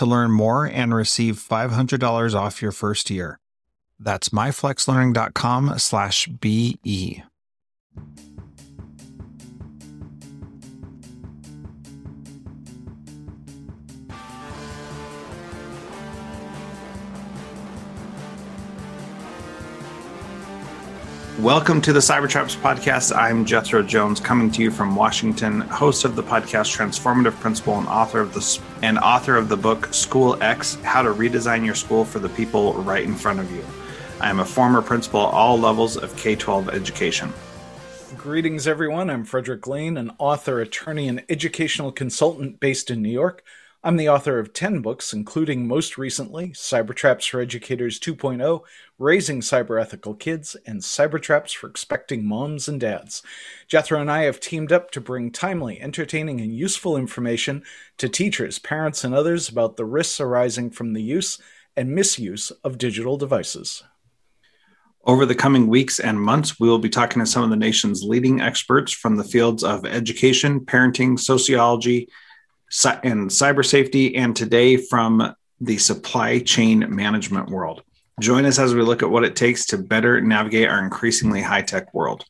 to learn more and receive $500 off your first year. That's myflexlearning.com slash BE. Welcome to the Cybertraps podcast. I'm Jethro Jones, coming to you from Washington, host of the podcast Transformative Principal and author of the and author of the book School X: How to Redesign Your School for the People Right in Front of You. I am a former principal at all levels of K-12 education. Greetings, everyone. I'm Frederick Lane, an author, attorney, and educational consultant based in New York. I'm the author of 10 books, including most recently Cybertraps for Educators 2.0, Raising Cyberethical Kids, and Cybertraps for Expecting Moms and Dads. Jethro and I have teamed up to bring timely, entertaining, and useful information to teachers, parents, and others about the risks arising from the use and misuse of digital devices. Over the coming weeks and months, we will be talking to some of the nation's leading experts from the fields of education, parenting, sociology, and cyber safety, and today from the supply chain management world. Join us as we look at what it takes to better navigate our increasingly high tech world.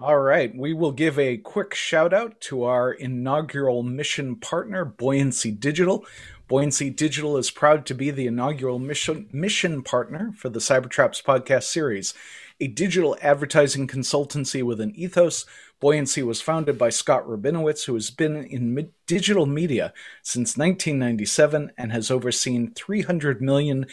All right, we will give a quick shout out to our inaugural mission partner, Buoyancy Digital. Buoyancy Digital is proud to be the inaugural mission, mission partner for the Cybertraps podcast series, a digital advertising consultancy with an ethos Buoyancy was founded by Scott Rabinowitz, who has been in digital media since 1997 and has overseen $300 million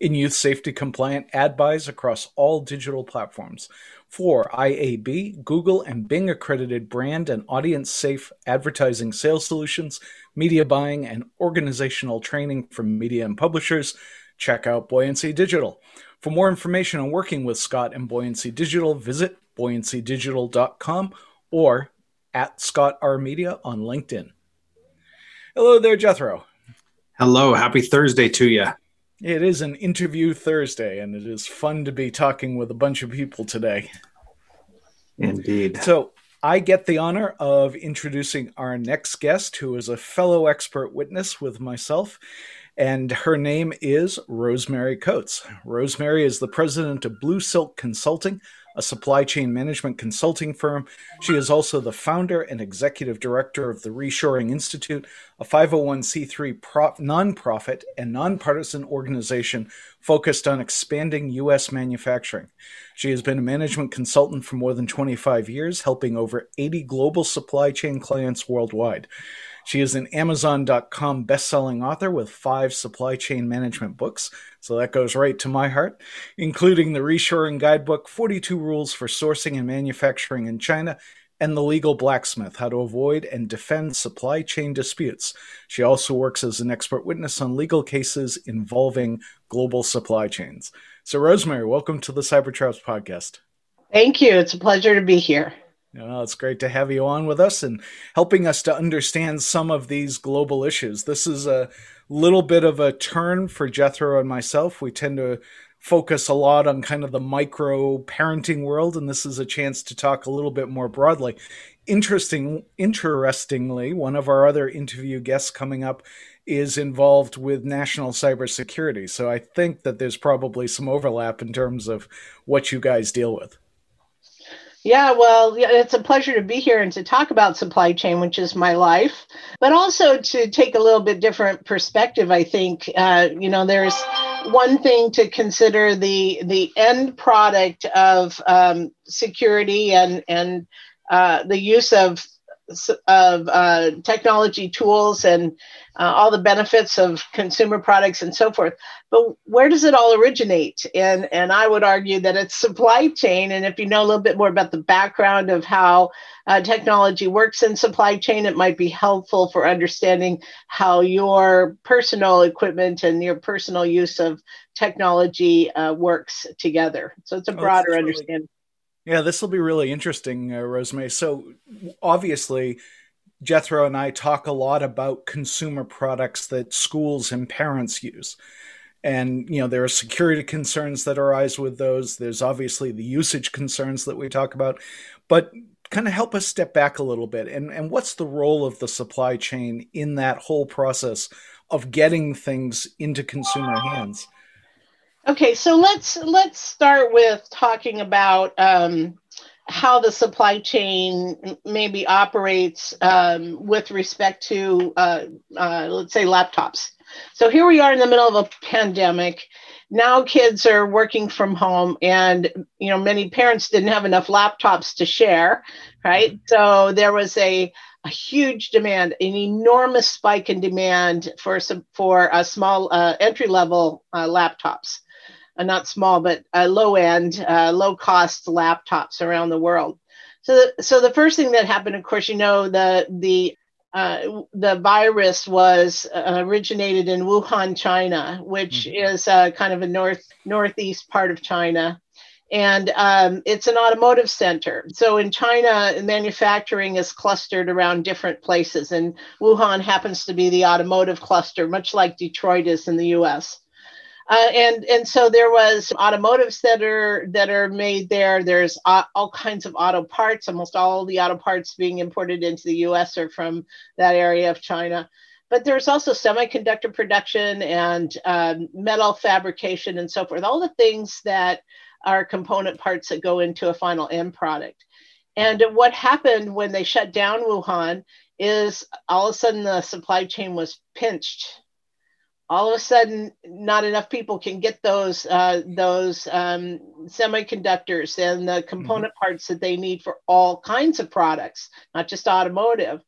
in youth safety compliant ad buys across all digital platforms. For IAB, Google, and Bing accredited brand and audience safe advertising sales solutions, media buying, and organizational training from media and publishers, check out Buoyancy Digital. For more information on working with Scott and Buoyancy Digital, visit buoyancydigital.com or at Scott R Media on LinkedIn. Hello there, Jethro. Hello. Happy Thursday to you. It is an interview Thursday, and it is fun to be talking with a bunch of people today. Indeed. So, I get the honor of introducing our next guest, who is a fellow expert witness with myself, and her name is Rosemary Coates. Rosemary is the president of Blue Silk Consulting, a supply chain management consulting firm. She is also the founder and executive director of the Reshoring Institute, a 501c3 pro- nonprofit and nonpartisan organization focused on expanding U.S. manufacturing. She has been a management consultant for more than 25 years, helping over 80 global supply chain clients worldwide. She is an Amazon.com best-selling author with five supply chain management books, so that goes right to my heart, including the Reshoring Guidebook, 42 Rules for Sourcing and Manufacturing in China, and The Legal Blacksmith How to Avoid and Defend Supply Chain Disputes. She also works as an expert witness on legal cases involving global supply chains. So, Rosemary, welcome to the Cybertraps podcast. Thank you. It's a pleasure to be here. Know, it's great to have you on with us and helping us to understand some of these global issues. This is a little bit of a turn for Jethro and myself. We tend to focus a lot on kind of the micro parenting world, and this is a chance to talk a little bit more broadly. Interesting, interestingly, one of our other interview guests coming up is involved with national cybersecurity. So I think that there's probably some overlap in terms of what you guys deal with. Yeah, well, it's a pleasure to be here and to talk about supply chain, which is my life, but also to take a little bit different perspective. I think, uh, you know, there's one thing to consider the the end product of um, security and and uh, the use of of uh, technology tools and uh, all the benefits of consumer products and so forth. But where does it all originate? And and I would argue that it's supply chain. And if you know a little bit more about the background of how uh, technology works in supply chain, it might be helpful for understanding how your personal equipment and your personal use of technology uh, works together. So it's a oh, broader oh, understanding. Yeah, this will be really interesting, uh, Rosemary. So, obviously, Jethro and I talk a lot about consumer products that schools and parents use. And, you know, there are security concerns that arise with those. There's obviously the usage concerns that we talk about. But kind of help us step back a little bit. And, and what's the role of the supply chain in that whole process of getting things into consumer hands? Okay, so let's let's start with talking about um, how the supply chain maybe operates um, with respect to, uh, uh, let's say, laptops. So here we are in the middle of a pandemic. Now kids are working from home, and you know many parents didn't have enough laptops to share, right? So there was a a huge demand, an enormous spike in demand for some for a small uh, entry level uh, laptops uh, not small, but uh, low end, uh, low cost laptops around the world. So, the, so the first thing that happened, of course, you know, the the uh, the virus was uh, originated in Wuhan, China, which mm-hmm. is uh, kind of a north northeast part of China, and um, it's an automotive center. So in China, manufacturing is clustered around different places, and Wuhan happens to be the automotive cluster, much like Detroit is in the U.S. Uh, and and so there was automotives that are that are made there. There's all kinds of auto parts. Almost all the auto parts being imported into the U.S. are from that area of China. But there's also semiconductor production and um, metal fabrication and so forth. All the things that are component parts that go into a final end product. And what happened when they shut down Wuhan is all of a sudden the supply chain was pinched all of a sudden not enough people can get those uh, those um, semiconductors and the component mm-hmm. parts that they need for all kinds of products not just automotive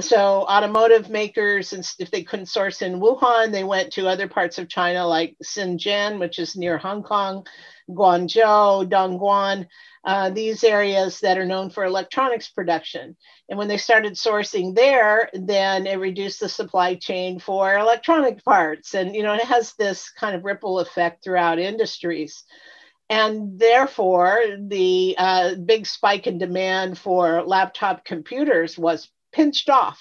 so automotive makers and if they couldn't source in wuhan they went to other parts of china like shenzhen which is near hong kong guangzhou dongguan uh, these areas that are known for electronics production. And when they started sourcing there, then it reduced the supply chain for electronic parts. And, you know, it has this kind of ripple effect throughout industries. And therefore, the uh, big spike in demand for laptop computers was pinched off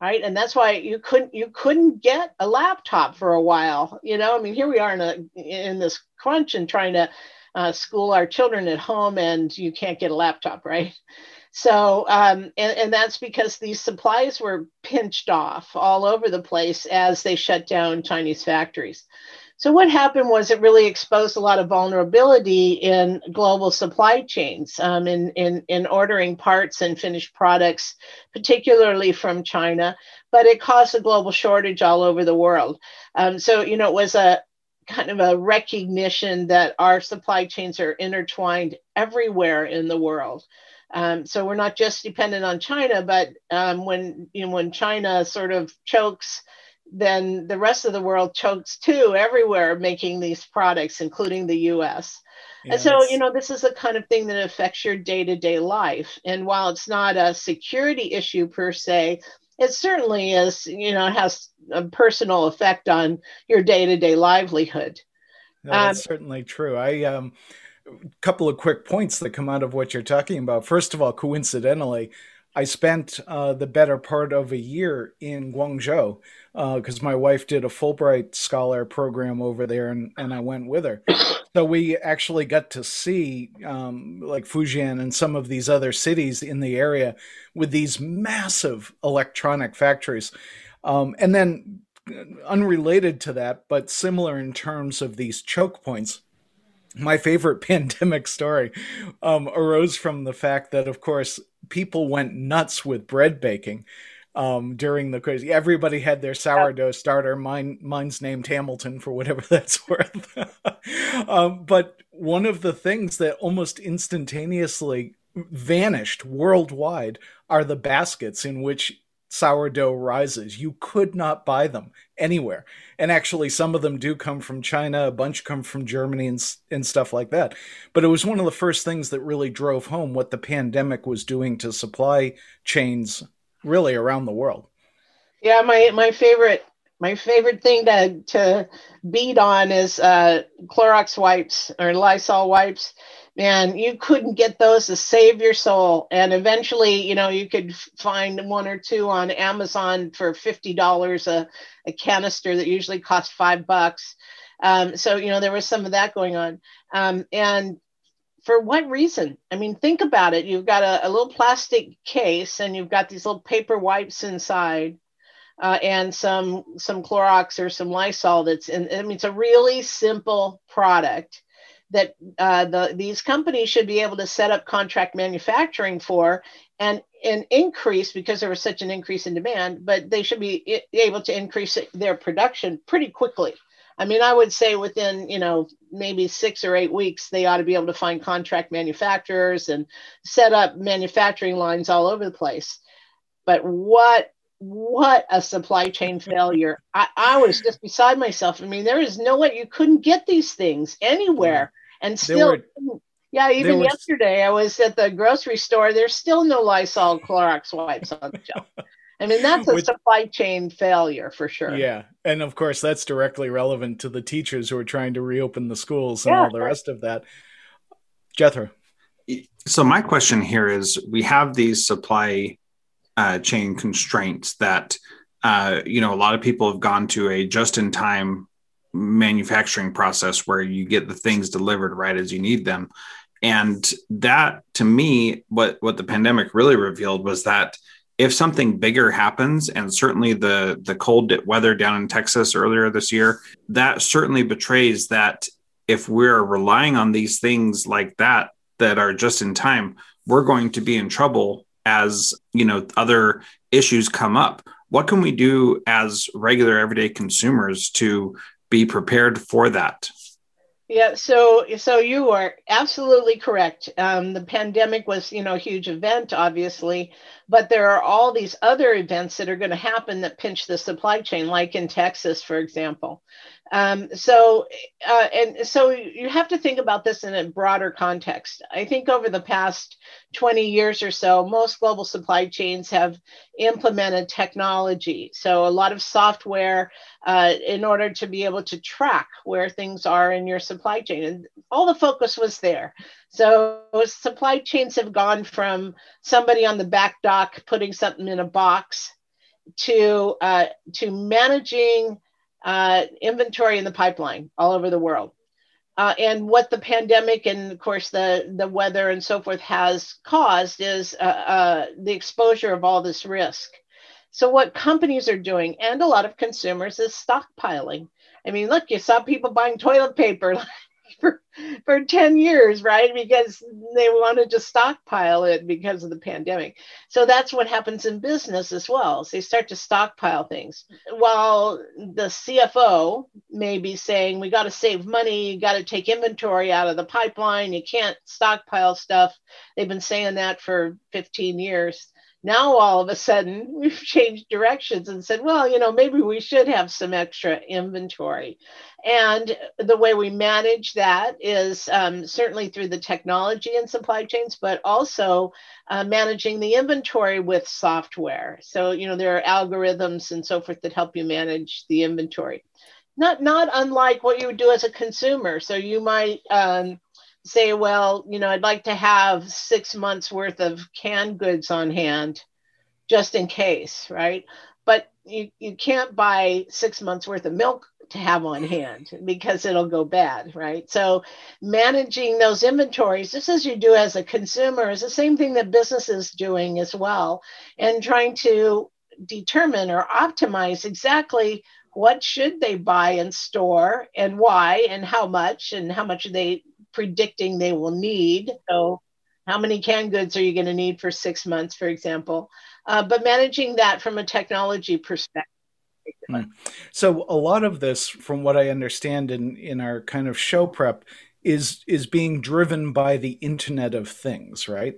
right and that's why you couldn't you couldn't get a laptop for a while you know i mean here we are in a in this crunch and trying to uh, school our children at home and you can't get a laptop, right? So, um, and, and that's because these supplies were pinched off all over the place as they shut down Chinese factories. So, what happened was it really exposed a lot of vulnerability in global supply chains, um, in, in, in ordering parts and finished products, particularly from China, but it caused a global shortage all over the world. Um, so, you know, it was a, kind of a recognition that our supply chains are intertwined everywhere in the world. Um, so we're not just dependent on China, but um, when you know, when China sort of chokes, then the rest of the world chokes too, everywhere making these products, including the U.S. Yeah, and so, you know, this is the kind of thing that affects your day to day life. And while it's not a security issue per se, it certainly is, you know, has a personal effect on your day to day livelihood. No, that's um, certainly true. I um, a couple of quick points that come out of what you're talking about. First of all, coincidentally, I spent uh, the better part of a year in Guangzhou because uh, my wife did a Fulbright scholar program over there, and, and I went with her. So we actually got to see um, like Fujian and some of these other cities in the area with these massive electronic factories. Um, and then, uh, unrelated to that, but similar in terms of these choke points, my favorite pandemic story um, arose from the fact that, of course, people went nuts with bread baking um, during the crazy. Everybody had their sourdough starter. Mine, mine's named Hamilton for whatever that's worth. um, but one of the things that almost instantaneously vanished worldwide are the baskets in which sourdough rises. You could not buy them anywhere. And actually, some of them do come from China, a bunch come from Germany and, and stuff like that. But it was one of the first things that really drove home what the pandemic was doing to supply chains really around the world. Yeah, my, my favorite my favorite thing to to beat on is uh, Clorox wipes or Lysol wipes man, you couldn't get those to save your soul. And eventually, you know, you could find one or two on Amazon for $50 a, a canister that usually cost five bucks. Um, so, you know, there was some of that going on. Um, and for what reason? I mean, think about it. You've got a, a little plastic case and you've got these little paper wipes inside. Uh, and some some Clorox or some Lysol that's in. I mean, it's a really simple product, that uh, the, these companies should be able to set up contract manufacturing for and, and increase because there was such an increase in demand, but they should be able to increase their production pretty quickly. I mean, I would say within, you know, maybe six or eight weeks, they ought to be able to find contract manufacturers and set up manufacturing lines all over the place. But what what a supply chain failure. I, I was just beside myself. I mean, there is no way you couldn't get these things anywhere. And still, were, yeah, even yesterday I was at the grocery store. There's still no Lysol Clorox wipes on the shelf. I mean, that's a With, supply chain failure for sure. Yeah. And of course, that's directly relevant to the teachers who are trying to reopen the schools and yeah, all the rest of that. Jethro. So, my question here is we have these supply uh, chain constraints that, uh, you know, a lot of people have gone to a just in time manufacturing process where you get the things delivered right as you need them. And that to me what what the pandemic really revealed was that if something bigger happens and certainly the the cold weather down in Texas earlier this year that certainly betrays that if we're relying on these things like that that are just in time we're going to be in trouble as you know other issues come up what can we do as regular everyday consumers to be prepared for that. Yeah, so so you are absolutely correct. Um, the pandemic was, you know, a huge event, obviously, but there are all these other events that are going to happen that pinch the supply chain, like in Texas, for example. Um, so, uh, and so you have to think about this in a broader context. I think over the past 20 years or so, most global supply chains have implemented technology. So, a lot of software uh, in order to be able to track where things are in your supply chain. And all the focus was there. So, supply chains have gone from somebody on the back dock putting something in a box to, uh, to managing uh, inventory in the pipeline all over the world. Uh, and what the pandemic and of course the, the weather and so forth has caused is uh, uh, the exposure of all this risk. So what companies are doing and a lot of consumers is stockpiling. I mean, look, you saw people buying toilet paper for for 10 years, right? Because they wanted to stockpile it because of the pandemic. So that's what happens in business as well. So they start to stockpile things. While the CFO may be saying, we got to save money, you got to take inventory out of the pipeline, you can't stockpile stuff. They've been saying that for 15 years now all of a sudden we've changed directions and said well you know maybe we should have some extra inventory. And the way we manage that is um, certainly through the technology and supply chains but also uh, managing the inventory with software. So you know there are algorithms and so forth that help you manage the inventory. Not not unlike what you would do as a consumer. So you might um, say, well, you know, I'd like to have six months worth of canned goods on hand just in case, right? But you, you can't buy six months worth of milk to have on hand because it'll go bad, right? So managing those inventories, just as you do as a consumer, is the same thing that business is doing as well, and trying to determine or optimize exactly what should they buy and store and why and how much and how much they predicting they will need. So how many canned goods are you going to need for six months, for example? Uh, but managing that from a technology perspective Hmm. So a lot of this, from what I understand in in our kind of show prep, is is being driven by the Internet of Things, right?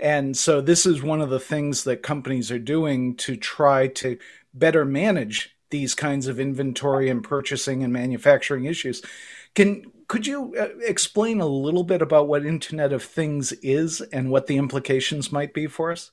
And so this is one of the things that companies are doing to try to better manage these kinds of inventory and purchasing and manufacturing issues. Can could you uh, explain a little bit about what Internet of Things is and what the implications might be for us?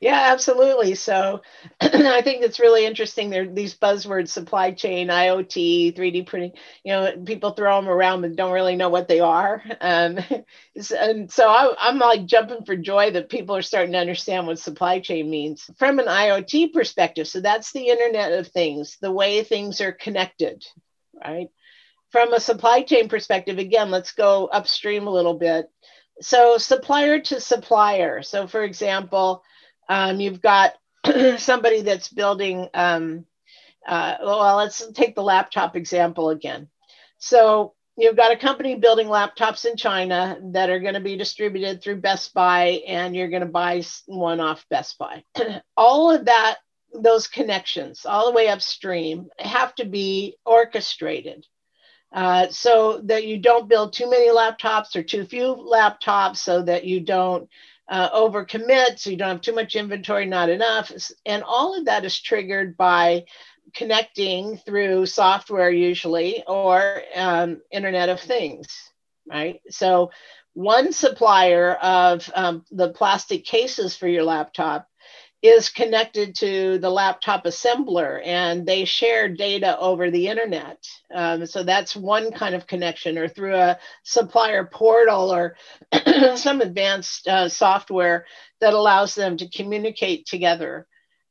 Yeah, absolutely. So I think it's really interesting. There these buzzwords supply chain, IoT, 3D printing, you know, people throw them around but don't really know what they are. Um, and so I, am like jumping for joy that people are starting to understand what supply chain means from an IoT perspective. So that's the Internet of Things, the way things are connected, right? From a supply chain perspective, again, let's go upstream a little bit. So supplier to supplier. So for example, um, you've got somebody that's building, um, uh, well, let's take the laptop example again. So you've got a company building laptops in China that are going to be distributed through Best Buy, and you're going to buy one off Best Buy. all of that, those connections, all the way upstream, have to be orchestrated. Uh, so that you don't build too many laptops or too few laptops, so that you don't uh, overcommit, so you don't have too much inventory, not enough. And all of that is triggered by connecting through software, usually, or um, Internet of Things, right? So, one supplier of um, the plastic cases for your laptop is connected to the laptop assembler and they share data over the internet. Um, so that's one kind of connection, or through a supplier portal or some advanced uh, software that allows them to communicate together.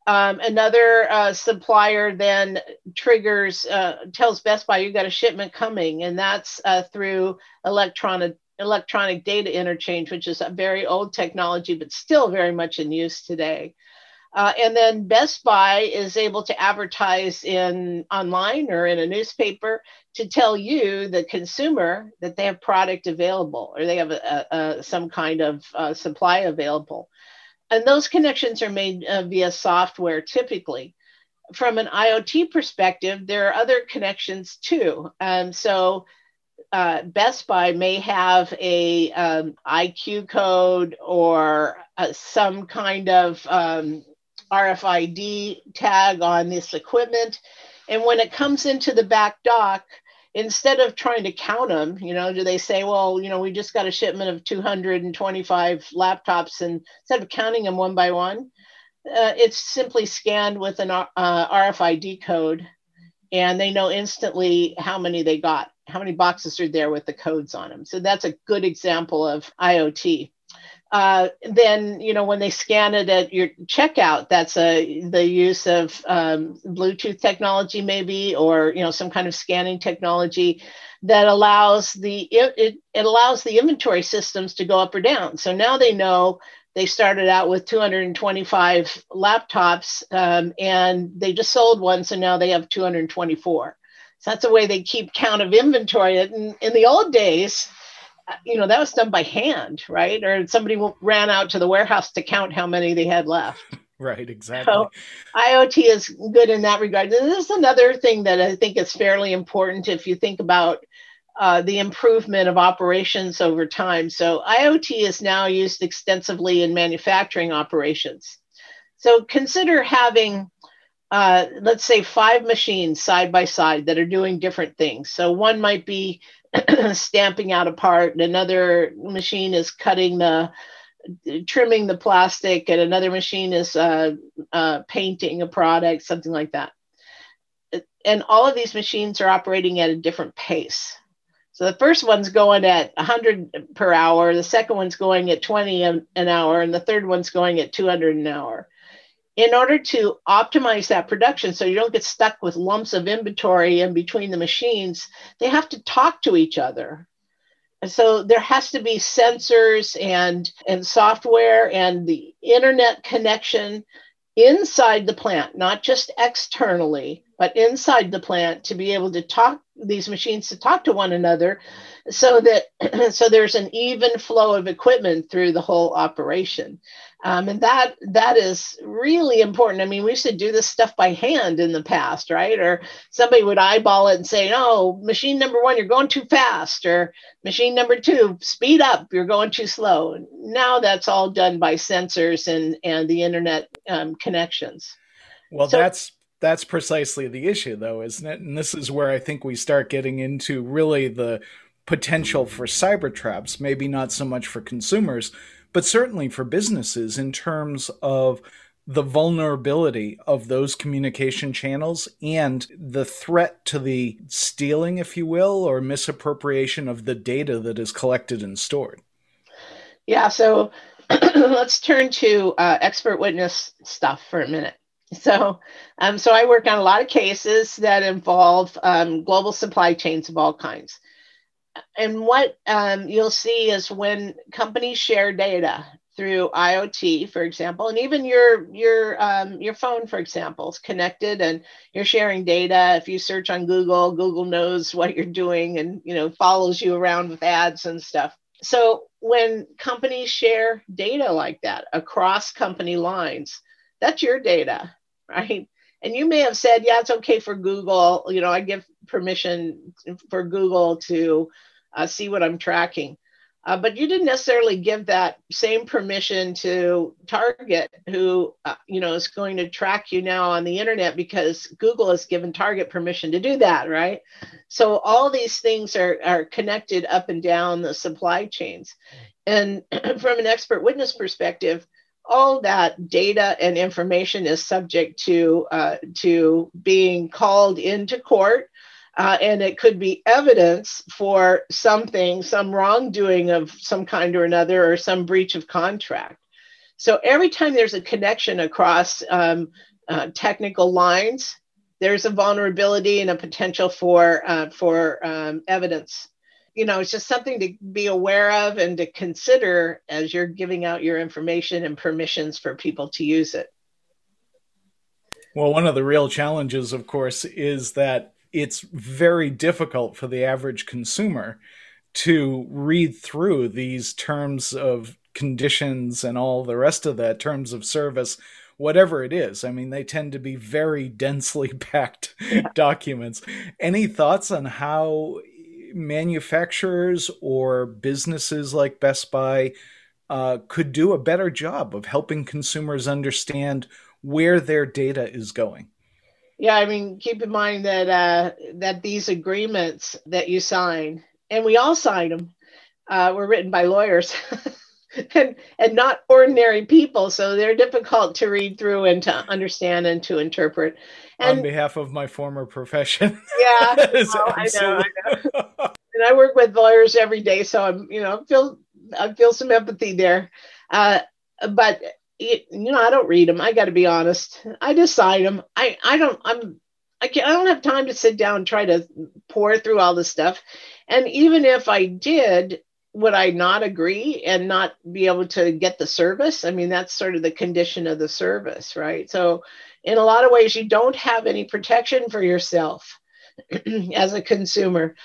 Um, another uh, supplier then triggers, uh, tells Best Buy, you got a shipment coming, and that's uh, through electronic electronic data interchange, which is a very old technology, but still very much in use today. Uh, and then Best Buy is able to advertise in online or in a newspaper to tell you, the consumer, that they have product available or they have a, a, some kind of uh, supply available. And those connections are made uh, via software typically. From an IoT perspective, there are other connections too. Um, so uh, Best Buy may have a um, IQ code or uh, some kind of um, RFID tag on this equipment. And when it comes into the back dock, instead of trying to count them, you know, do they say, well, you know, we just got a shipment of 225 laptops, and instead of counting them one by one, uh, it's simply scanned with an uh, RFID code, and they know instantly how many they got, how many boxes are there with the codes on them. So that's a good example of IoT uh, then you know when they scan it at your checkout that's a the use of um, bluetooth technology maybe or you know some kind of scanning technology that allows the it, it allows the inventory systems to go up or down. So now they know they started out with 225 laptops um, and they just sold one so now they have 224 so that's a way they keep count of inventory. In, in the old days you know that was done by hand right? Or somebody ran out to the warehouse to count how many they had left. Right exactly. So iot is good in that regard. And this is another thing that i think is fairly important if you think about uh, the improvement of operations over time. So iot is now used extensively in manufacturing operations. So consider having uh, let's say five machines side by side that are doing different things. So one might be stamping out a part, and another machine is cutting the trimming the plastic, and another machine is uh, uh, painting a product, something like that. And all of these machines are operating at a different pace. So the first one's going at 100 per hour, the second one's going at 20 an hour, and the third one's going at 200 an hour. In order to optimize that production so you don't get stuck with lumps of inventory in between the machines, they have to talk to each other. And so there has to be sensors and, and software and the internet connection inside the plant, not just externally, but inside the plant to be able to talk these machines to talk to one another so that so there's an even flow of equipment through the whole operation um, and that that is really important. I mean we used to do this stuff by hand in the past right? Or somebody would eyeball it and say oh machine number one you're going too fast or machine number two speed up you're going too slow. Now that's all done by sensors and and the internet um, connections. Well so, that's that's precisely the issue though isn't it? And this is where i think we start getting into really the potential for cyber traps maybe not so much for consumers but certainly for businesses in terms of the vulnerability of those communication channels and the threat to the stealing if you will or misappropriation of the data that is collected and stored yeah so let's turn to uh, expert witness stuff for a minute so, um, so I work on a lot of cases that involve um, global supply chains of all kinds. And what um, you'll see is when companies share data through IoT, for example, and even your your um, your phone, for example, is connected, and you're sharing data. If you search on Google, Google knows what you're doing, and you know follows you around with ads and stuff. So when companies share data like that across company lines, that's your data right? And you may have said, yeah, it's okay for Google. You know, I give permission for Google to uh, see what I'm tracking. Uh, but you didn't necessarily give that same permission to Target, who uh, you know is going to track you now on the internet because Google has given Target permission to do that, right? So all these things are are connected up and down the supply chains, and from an expert witness perspective, all that data and information is subject to uh, to being called into court uh, and it could be evidence for something some wrongdoing of some kind or another or some breach of contract so every time there's a connection across um, uh, technical lines there's a vulnerability and a potential for uh, for um, evidence you know, it's just something to be aware of and to consider as you're giving out your information and permissions for people to use it. Well, one of the real challenges, of course, is that it's very difficult for the average consumer to read through these terms of conditions and all the rest of that terms of service whatever it is. I mean they tend to be very densely packed documents. Any thoughts on how manufacturers or businesses like Best Buy uh, could do a better job of helping consumers understand where their data is going. Yeah, I mean, keep in mind that uh, that these agreements that you sign, and we all sign them, uh, were written by lawyers. and and not ordinary people so they're difficult to read through and to understand and to interpret and, on behalf of my former profession yeah well, I know, I know. and i work with lawyers every day so i'm you know feel i feel some empathy there uh, but you know i don't read them i got to be honest i sign them i i don't i'm I, can't, I don't have time to sit down and try to pour through all this stuff. And even if I did, would I not agree and not be able to get the service? I mean, that's sort of the condition of the service, right? So, in a lot of ways, you don't have any protection for yourself as a consumer.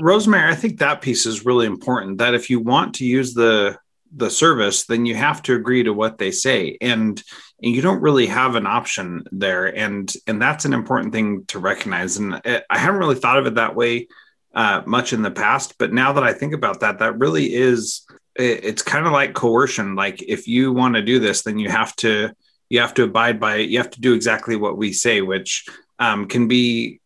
Rosemary, I think that piece is really important. That if you want to use the the service, then you have to agree to what they say, and, and you don't really have an option there, and and that's an important thing to recognize. And I haven't really thought of it that way uh, much in the past. But now that I think about that, that really is it, it's kind of like coercion. Like if you want to do this, then you have to you have to abide by it. you have to do exactly what we say, which um, can be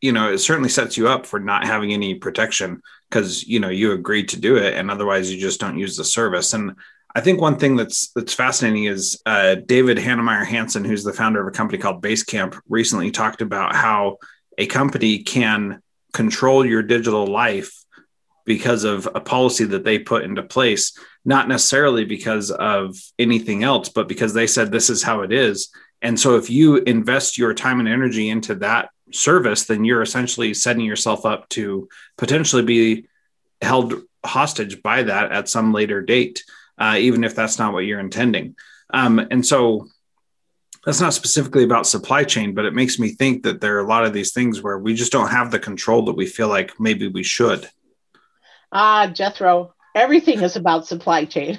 you know it certainly sets you up for not having any protection because you know you agreed to do it and otherwise you just don't use the service and I think one thing that's that's fascinating is uh, David Heinemeier Hansson who's the founder of a company called Basecamp, recently talked about how a company can control your digital life because of a policy that they put into place, not necessarily because of anything else, but because they said this is how it is. And so if you invest your time and energy into that service, then you're essentially setting yourself up to potentially be held hostage by that at some later date, uh, even if that's not what you're intending. Um, and so that's not specifically about supply chain, but it makes me think that there are a lot of these things where we just don't have the control that we feel like maybe we should. Ah, Jethro, everything is about supply chain.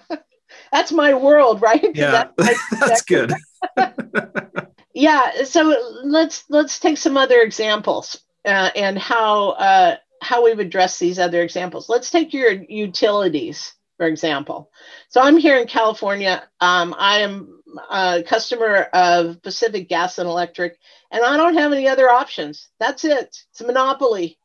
that's my world, right? Yeah, that's, that's good. yeah, so let's let's take some other examples uh, and how uh, how we've addressed these other examples. Let's take your utilities, for example. So I'm here in California. Um, I am a customer of Pacific Gas and Electric, and I don't have any other options. That's it. It's a monopoly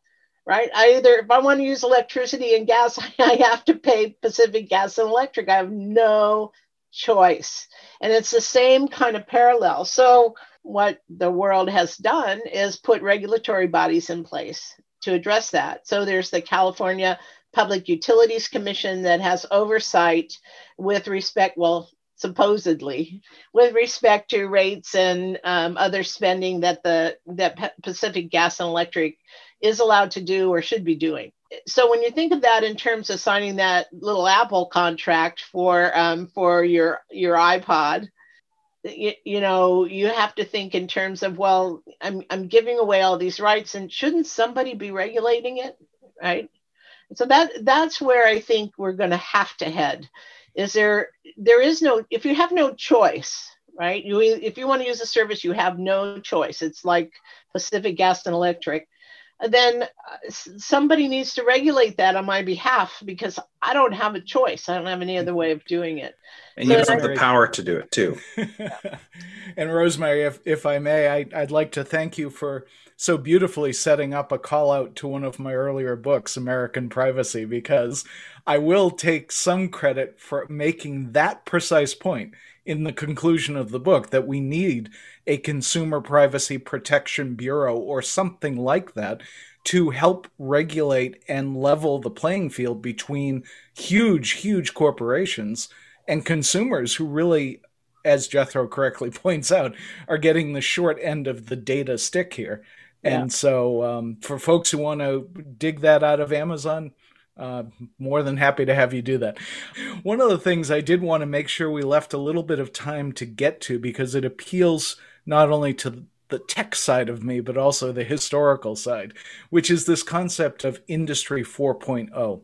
right? I either, if I want to use electricity and gas, I have to pay Pacific Gas and Electric. I have no choice. And it's the same kind of parallel. So, what the world has done is put regulatory bodies in place to address that. So, there's the California Public Utilities Commission that has oversight with respect, well, supposedly with respect to rates and um, other spending that the that Pacific Gas and Electric is allowed to do or should be doing. So when you think of that in terms of signing that little Apple contract for um, for your your iPod, you, you, know you have to think in terms of well, I'm I'm giving away all these rights, and shouldn't somebody be regulating it, right? So that that's where I think we're going to have to head. Is there there is no if you have no choice, right? You if you want to use a service, you have no choice. It's like Pacific Gas and Electric then uh, somebody needs to regulate that on my behalf because I don't have a choice. I don't have any other way of doing it. And so you have the power to do it too. and Rosemary, if, if I may, I, I'd like to thank you for so beautifully setting up a call out to one of my earlier books, American Privacy, because I will take some credit for making that precise point in the conclusion of the book that we need a Consumer Privacy Protection Bureau or something like that to help regulate and level the playing field between huge, huge corporations and consumers who really, as Jethro correctly points out, are getting the short end of the data stick here. Yeah. And so, um, for folks who want to dig that out of Amazon, uh, more than happy to have you do that. One of the things I did want to make sure we left a little bit of time to get to because it appeals not only to the tech side of me, but also the historical side, which is this concept of Industry 4.0.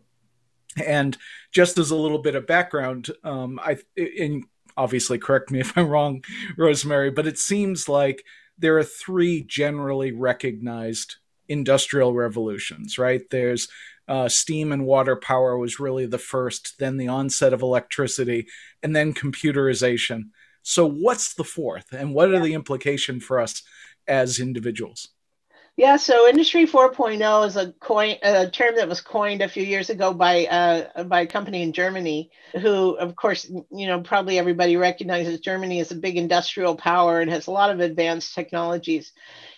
And just as a little bit of background, um, I and obviously correct me if I'm wrong, Rosemary, but it seems like there are three generally recognized industrial revolutions, right? There's uh, steam and water power was really the first, then the onset of electricity, and then computerization. So, what's the fourth, and what are the implications for us as individuals? Yeah, so Industry 4.0 is a coin, a term that was coined a few years ago by uh, by a company in Germany, who, of course, you know, probably everybody recognizes Germany as a big industrial power and has a lot of advanced technologies.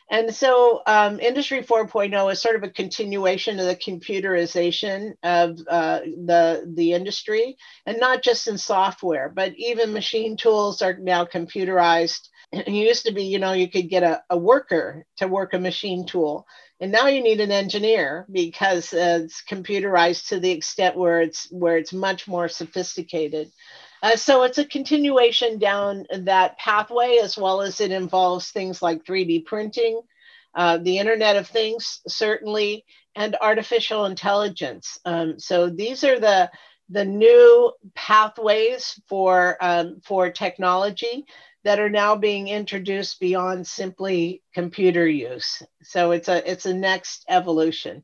And so, um, Industry 4.0 is sort of a continuation of the computerization of uh, the the industry, and not just in software, but even machine tools are now computerized. It used to be, you know, you could get a, a worker to work a machine tool, and now you need an engineer because uh, it's computerized to the extent where it's where it's much more sophisticated. Uh, so it's a continuation down that pathway, as well as it involves things like 3D printing, uh, the Internet of Things, certainly, and artificial intelligence. Um, so these are the the new pathways for um, for technology that are now being introduced beyond simply computer use. So it's a it's a next evolution,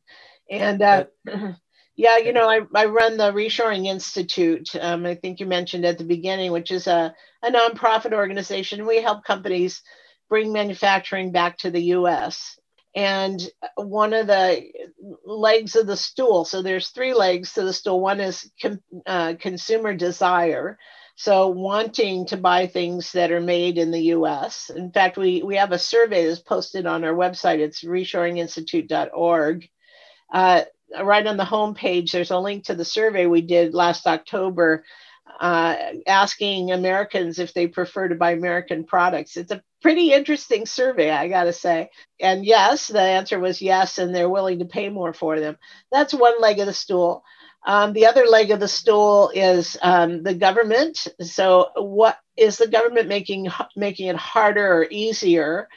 and uh, Yeah, you know, I, I run the Reshoring Institute. Um, I think you mentioned at the beginning, which is a, a nonprofit organization. We help companies bring manufacturing back to the US. And one of the legs of the stool, so there's three legs to the stool. One is com, uh, consumer desire. So wanting to buy things that are made in the US. In fact, we, we have a survey that's posted on our website. It's reshoringinstitute.org. Uh, right on the home page, there's a link to the survey we did last October uh, asking Americans if they prefer to buy American products. It's a pretty interesting survey, I got to say. And yes, the answer was yes, and they're willing to pay more for them. That's one leg of the stool. Um, the other leg of the stool is um, the government. So, what is the government making making it harder or easier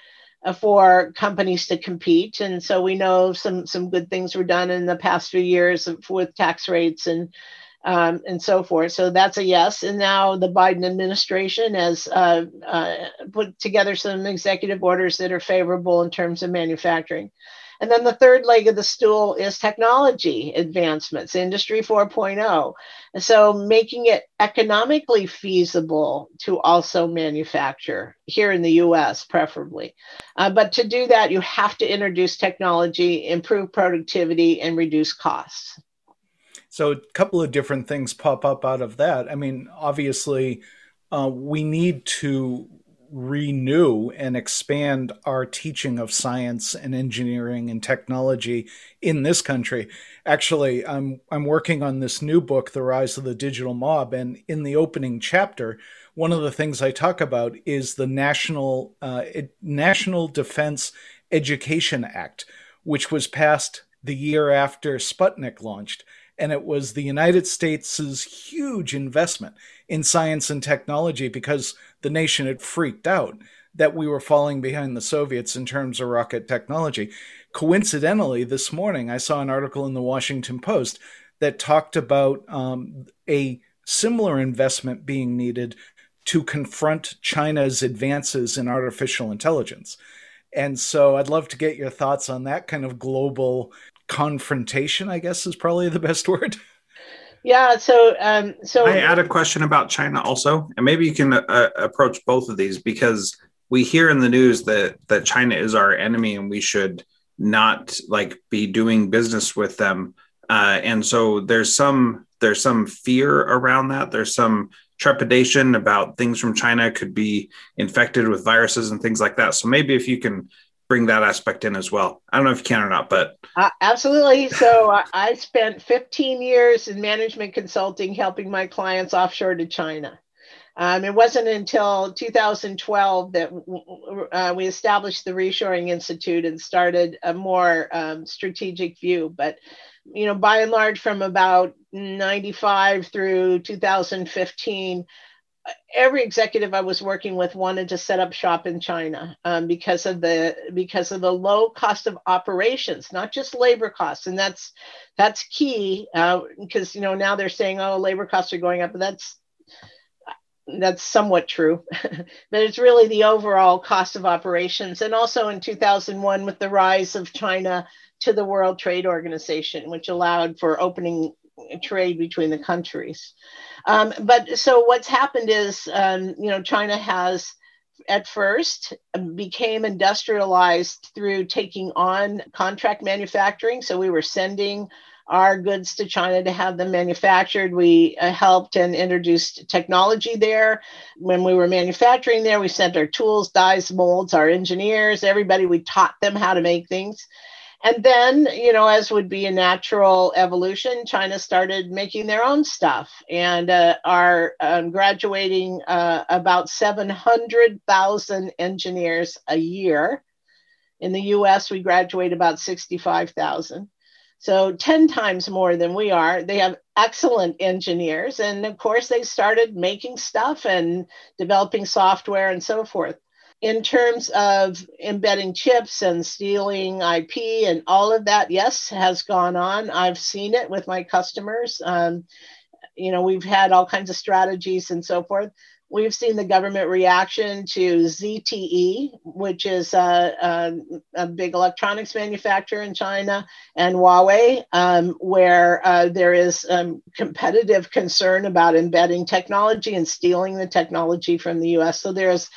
for companies to compete? And so we know some some good things were done in the past few years with tax rates and um, and so forth. So that's a yes. And now the Biden administration has uh, uh, put together some executive orders that are favorable in terms of manufacturing. And then the third leg of the stool is technology advancements, Industry 4.0. And so making it economically feasible to also manufacture here in the US, preferably. Uh, but to do that, you have to introduce technology, improve productivity, and reduce costs. So a couple of different things pop up out of that. I mean, obviously, uh, we need to renew and expand our teaching of science and engineering and technology in this country. Actually, I'm I'm working on this new book, The Rise of the Digital Mob, and in the opening chapter, one of the things I talk about is the National uh, National Defense Education Act, which was passed the year after Sputnik launched and it was the United States' huge investment in science and technology because the nation had freaked out that we were falling behind the Soviets in terms of rocket technology. Coincidentally, this morning I saw an article in the Washington Post that talked about um, a similar investment being needed to confront China's advances in artificial intelligence. And so I'd love to get your thoughts on that kind of global confrontation, I guess is probably the best word. Yeah. So, um, so I add a question about China also, and maybe you can uh, approach both of these because we hear in the news that that China is our enemy and we should not like be doing business with them. Uh, and so there's some there's some fear around that. There's some trepidation about things from China could be infected with viruses and things like that. So maybe if you can bring that aspect in as well. I don't know if you can or not, but uh, absolutely. So I, spent 15 years in management consulting, helping my clients offshore to China. Um, it wasn't until 2012 that uh, we established the Reshoring Institute and started a more um, strategic view. But, you know, by and large, from about 95 through 2015, every executive I was working with wanted to set up shop in China um, because of the because of the low cost of operations, not just labor costs, and that's that's key uh, because you know now they're saying oh labor costs are going up, but that's that's somewhat true, but it's really the overall cost of operations, and also in 2001 with the rise of China to the World Trade Organization, which allowed for opening trade between the countries. Um, but so what's happened is, um, you know, China has at first became industrialized through taking on contract manufacturing. So we were sending our goods to China to have them manufactured. We uh, helped and introduced technology there. When we were manufacturing there, we sent our tools, dies, molds, our engineers, everybody, we taught them how to make things. And then, you know, as would be a natural evolution, China started making their own stuff and uh, are um, graduating uh, about 700,000 engineers a year. In the US, we graduate about 65,000. So 10 times more than we are. They have excellent engineers. And of course, they started making stuff and developing software and so forth in terms of embedding chips and stealing IP and all of that, yes, has gone on. I've seen it with my customers. Um, you know, we've had all kinds of strategies and so forth. We've seen the government reaction to ZTE, which is a, a, a big electronics manufacturer in China, and Huawei, um, where uh, there is um, competitive concern about embedding technology and stealing the technology from the US. So there's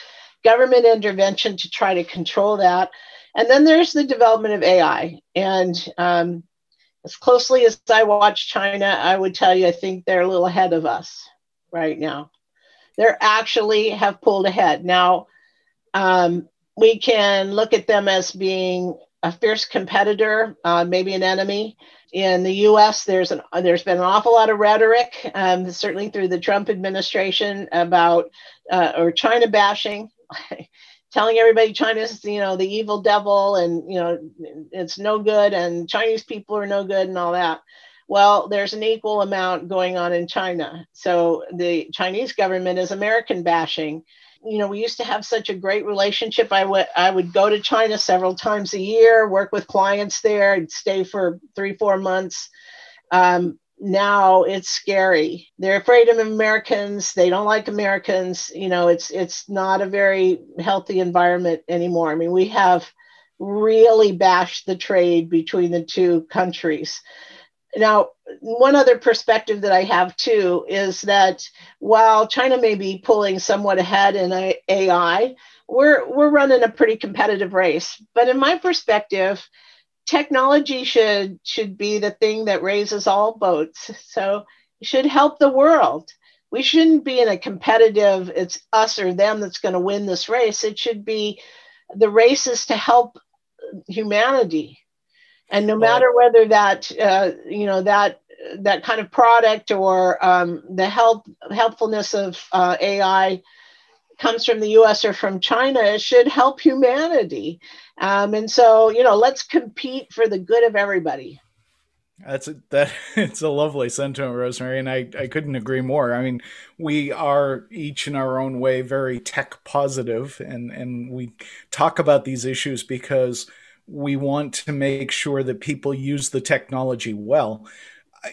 government intervention to try to control that. And then there's the development of AI. And um, as closely as I watch China, I would tell you, I think they're a little ahead of us right now. They're actually have pulled ahead. Now, um, we can look at them as being a fierce competitor, uh, maybe an enemy. In the U.S., there's an there's been an awful lot of rhetoric, um, certainly through the Trump administration, about uh, or China bashing. telling everybody China's, you know, the evil devil and, you know, it's no good and Chinese people are no good and all that. Well, there's an equal amount going on in China. So the Chinese government is American bashing. You know, we used to have such a great relationship. I would I would go to China several times a year, work with clients there. I'd stay for three, four months. Um, now it's scary. They're afraid of Americans. They don't like Americans. You know, it's it's not a very healthy environment anymore. I mean, we have really bashed the trade between the two countries. Now, one other perspective that I have too is that while China may be pulling somewhat ahead in AI, we're we're running a pretty competitive race. But in my perspective, technology should should be the thing that raises all boats. So it should help the world. We shouldn't be in a competitive it's us or them that's going to win this race. It should be the race is to help humanity. And no matter whether that uh, you know that that kind of product or um, the help helpfulness of uh, AI comes from the US or from China, it should help humanity. Um, and so, you know, let's compete for the good of everybody. That's a, that. It's a lovely sentiment, Rosemary, and I, I couldn't agree more. I mean, we are each in our own way very tech positive, and and we talk about these issues because we want to make sure that people use the technology well.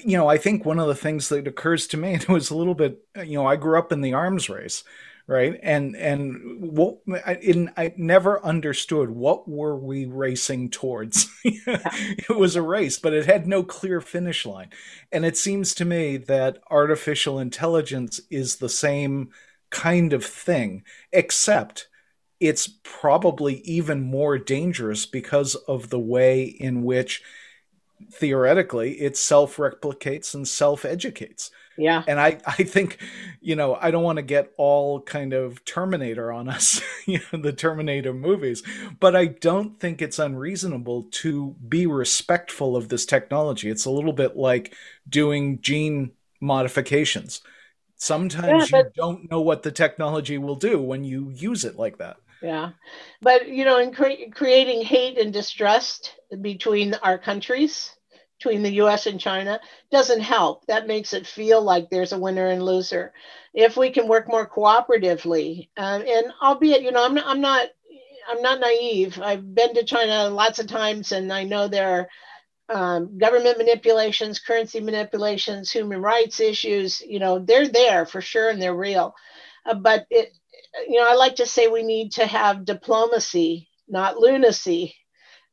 You know, I think one of the things that occurs to me, it was a little bit, you know, I grew up in the arms race right? And and what I, in i never understood what were we racing towards. It was a race but it had no clear finish line. And it seems to me that artificial intelligence is the same kind of thing except it's probably even more dangerous because of the way in which theoretically it self replicates and self educates yeah. And I, I think, you know, I don't want to get all kind of Terminator on us, you know, the Terminator movies, but I don't think it's unreasonable to be respectful of this technology. It's a little bit like doing gene modifications. Sometimes yeah, but, you don't know what the technology will do when you use it like that. Yeah. But, you know, in cre- creating hate and distrust between our countries, between the US and China doesn't help. That makes it feel like there's a winner and loser. If we can work more cooperatively, uh, and albeit, you know, I'm not, I'm not, I'm not naive. I've been to China lots of times, and I know there are um, government manipulations, currency manipulations, human rights issues. You know, they're there for sure, and they're real. Uh, but it, you know, I like to say we need to have diplomacy, not lunacy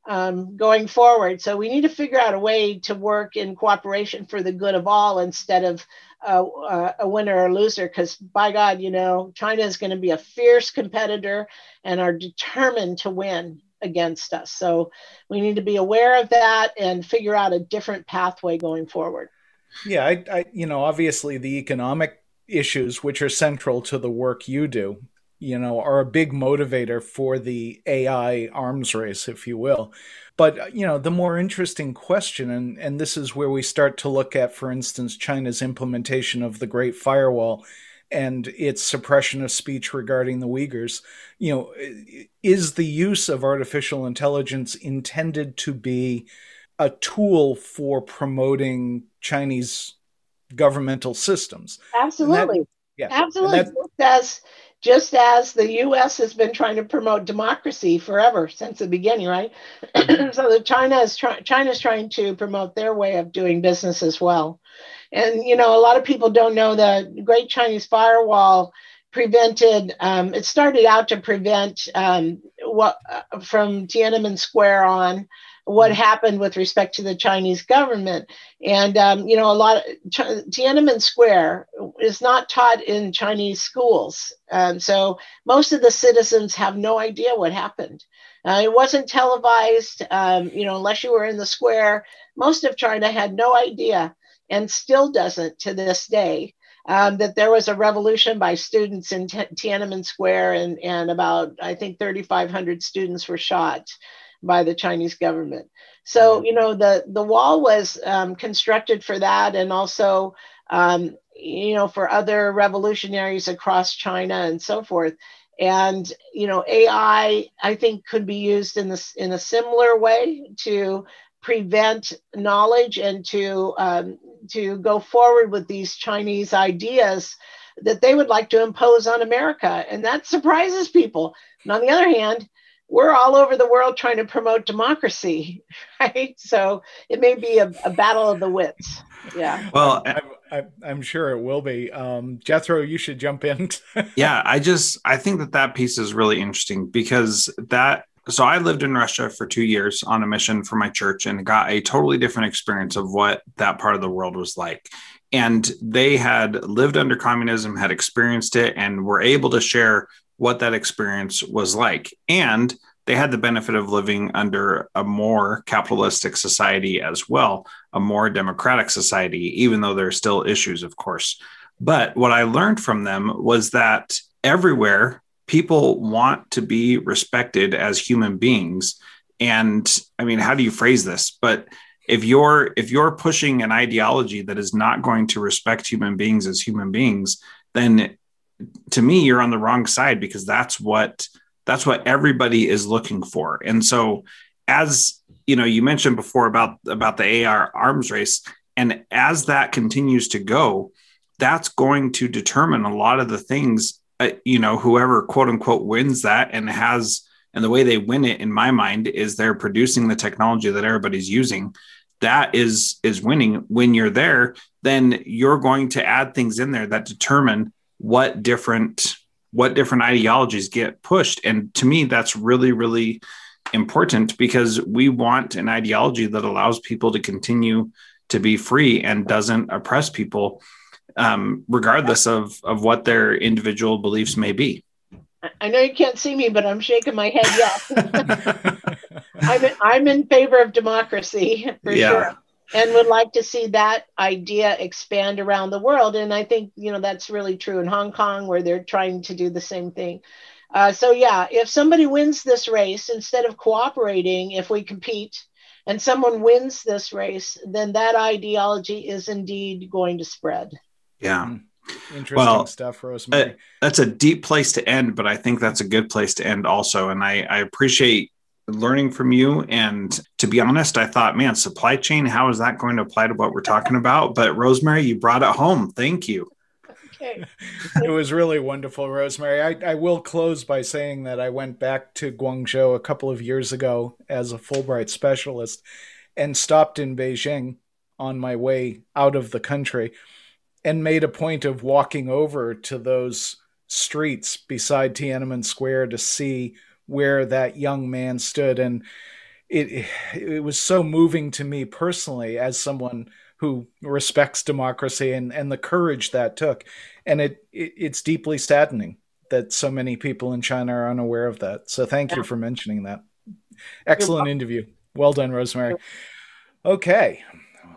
um, going forward. So we need to figure out a way to work in cooperation for the good of all instead of uh, uh, a winner or loser. Because by God, you know, China is going to be a fierce competitor and are determined to win against us. So we need to be aware of that and figure out a different pathway going forward. Yeah, I, I you know, obviously the economic issues which are central to the work you do you know, are a big motivator for the AI arms race, if you will. But, uh, you know, the more interesting question, and, and this is where we start to look at, for instance, China's implementation of the Great Firewall and its suppression of speech regarding the Uyghurs, you know, is the use of artificial intelligence intended to be a tool for promoting Chinese governmental systems? Absolutely. That, yeah. Absolutely. That's just as the US has been trying to promote democracy forever since the beginning, right? so the China is trying China's trying to promote their way of doing business as well. And you know, a lot of people don't know the Great Chinese Firewall prevented um, it started out to prevent um, what uh, from Tiananmen Square on what mm-hmm. happened with respect to the Chinese government. And, um, you know, a lot of Ch- Tiananmen Square is not taught in Chinese schools. Um, so most of the citizens have no idea what happened. Uh, it wasn't televised, um, you know, unless you were in the square. Most of China had no idea and still doesn't to this day. Um, that there was a revolution by students in T- Tiananmen Square, and, and about, I think, 3,500 students were shot. by the Chinese government. So you know the the wall was um, constructed for that, and also um, you know for other revolutionaries across China and so forth. And you know AI, I think, could be used in this in a similar way to prevent knowledge and to um, to go forward with these Chinese ideas that they would like to impose on America, and that surprises people. And on the other hand, we're all over the world trying to promote democracy, right? So it may be a, a battle of the wits. Yeah. Well, I'm, I'm, sure it will be. Um, Jethro, you should jump in. yeah, I just I think that that piece is really interesting because that so I lived in Russia for two years on a mission for my church and got a totally different experience of what that part of the world was like. And they had lived under communism, had experienced it, and were able to share what that experience was like. And they had the benefit of living under a more capitalistic society as well, a more democratic society, even though there are still issues, of course. But what I learned from them was that everywhere people want to be respected as human beings. And i mean how do you phrase this? But if you're if you're pushing an ideology that is not going to respect human beings as human beings then to me you're on the wrong side because that's what that's what everybody is looking for. And so as you know you mentioned before about about the AR arms race and as that continues to go that's going to determine a lot of the things Uh, you know, whoever quote unquote wins that and has, and the way they win it in my mind is they're producing the technology that everybody's using. That is is winning. When you're there, then you're going to add things in there that determine what different what different ideologies get pushed. And to me, that's really, really important because we want an ideology that allows people to continue to be free and doesn't oppress people um, regardless of of what their individual beliefs may be. I know you can't see me, but I'm shaking my head. Yes, I'm in, I'm in favor of democracy for yeah. sure, and would like to see that idea expand around the world. And I think you know that's really true in Hong Kong, where they're trying to do the same thing. Uh, so yeah, if somebody wins this race, instead of cooperating, if we compete and someone wins this race, then that ideology is indeed going to spread. Yeah. Hmm. Interesting well, stuff, Rosemary. Uh, that's a deep place to end, but I think that's a good place to end also. And I, I appreciate learning from you. And to be honest, I thought, man, supply chain, how is that going to apply to what we're talking about? But Rosemary, you brought it home. Thank you. Okay. it was really wonderful, Rosemary. I, I will close by saying that I went back to Guangzhou a couple of years ago as a Fulbright specialist and stopped in Beijing on my way out of the country and made a point of walking over to those streets beside Tiananmen Square to see where that young man stood. And it it was so moving to me personally as someone who respects democracy and, and the courage that took. And it, it it's deeply saddening that so many people in China are unaware of that. So thank yeah. you for mentioning that. Excellent interview. Well done rosemary. Okay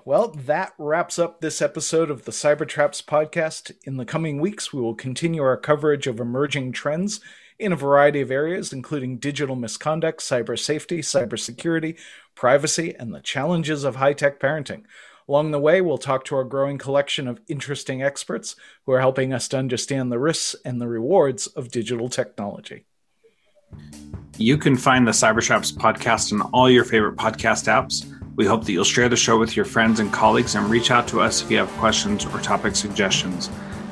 well, that wraps up this episode of the Cybertraps podcast. In the coming weeks, we will continue our coverage of emerging trends in a variety of areas, including digital misconduct, cyber safety, cybersecurity, privacy, and the challenges of high tech parenting. Along the way, we'll talk to our growing collection of interesting experts who are helping us to understand the risks and the rewards of digital technology. You can find the Cybertraps podcast on all your favorite podcast apps. We hope that you'll share the show with your friends and colleagues and reach out to us if you have questions or topic suggestions.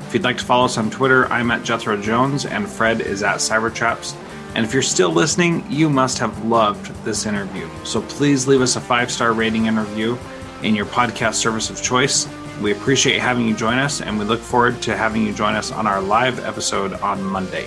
If you'd like to follow us on Twitter, I'm at Jethro Jones and Fred is at Cybertraps. And if you're still listening, you must have loved this interview. So please leave us a five star rating interview in your podcast service of choice. We appreciate having you join us, and we look forward to having you join us on our live episode on Monday.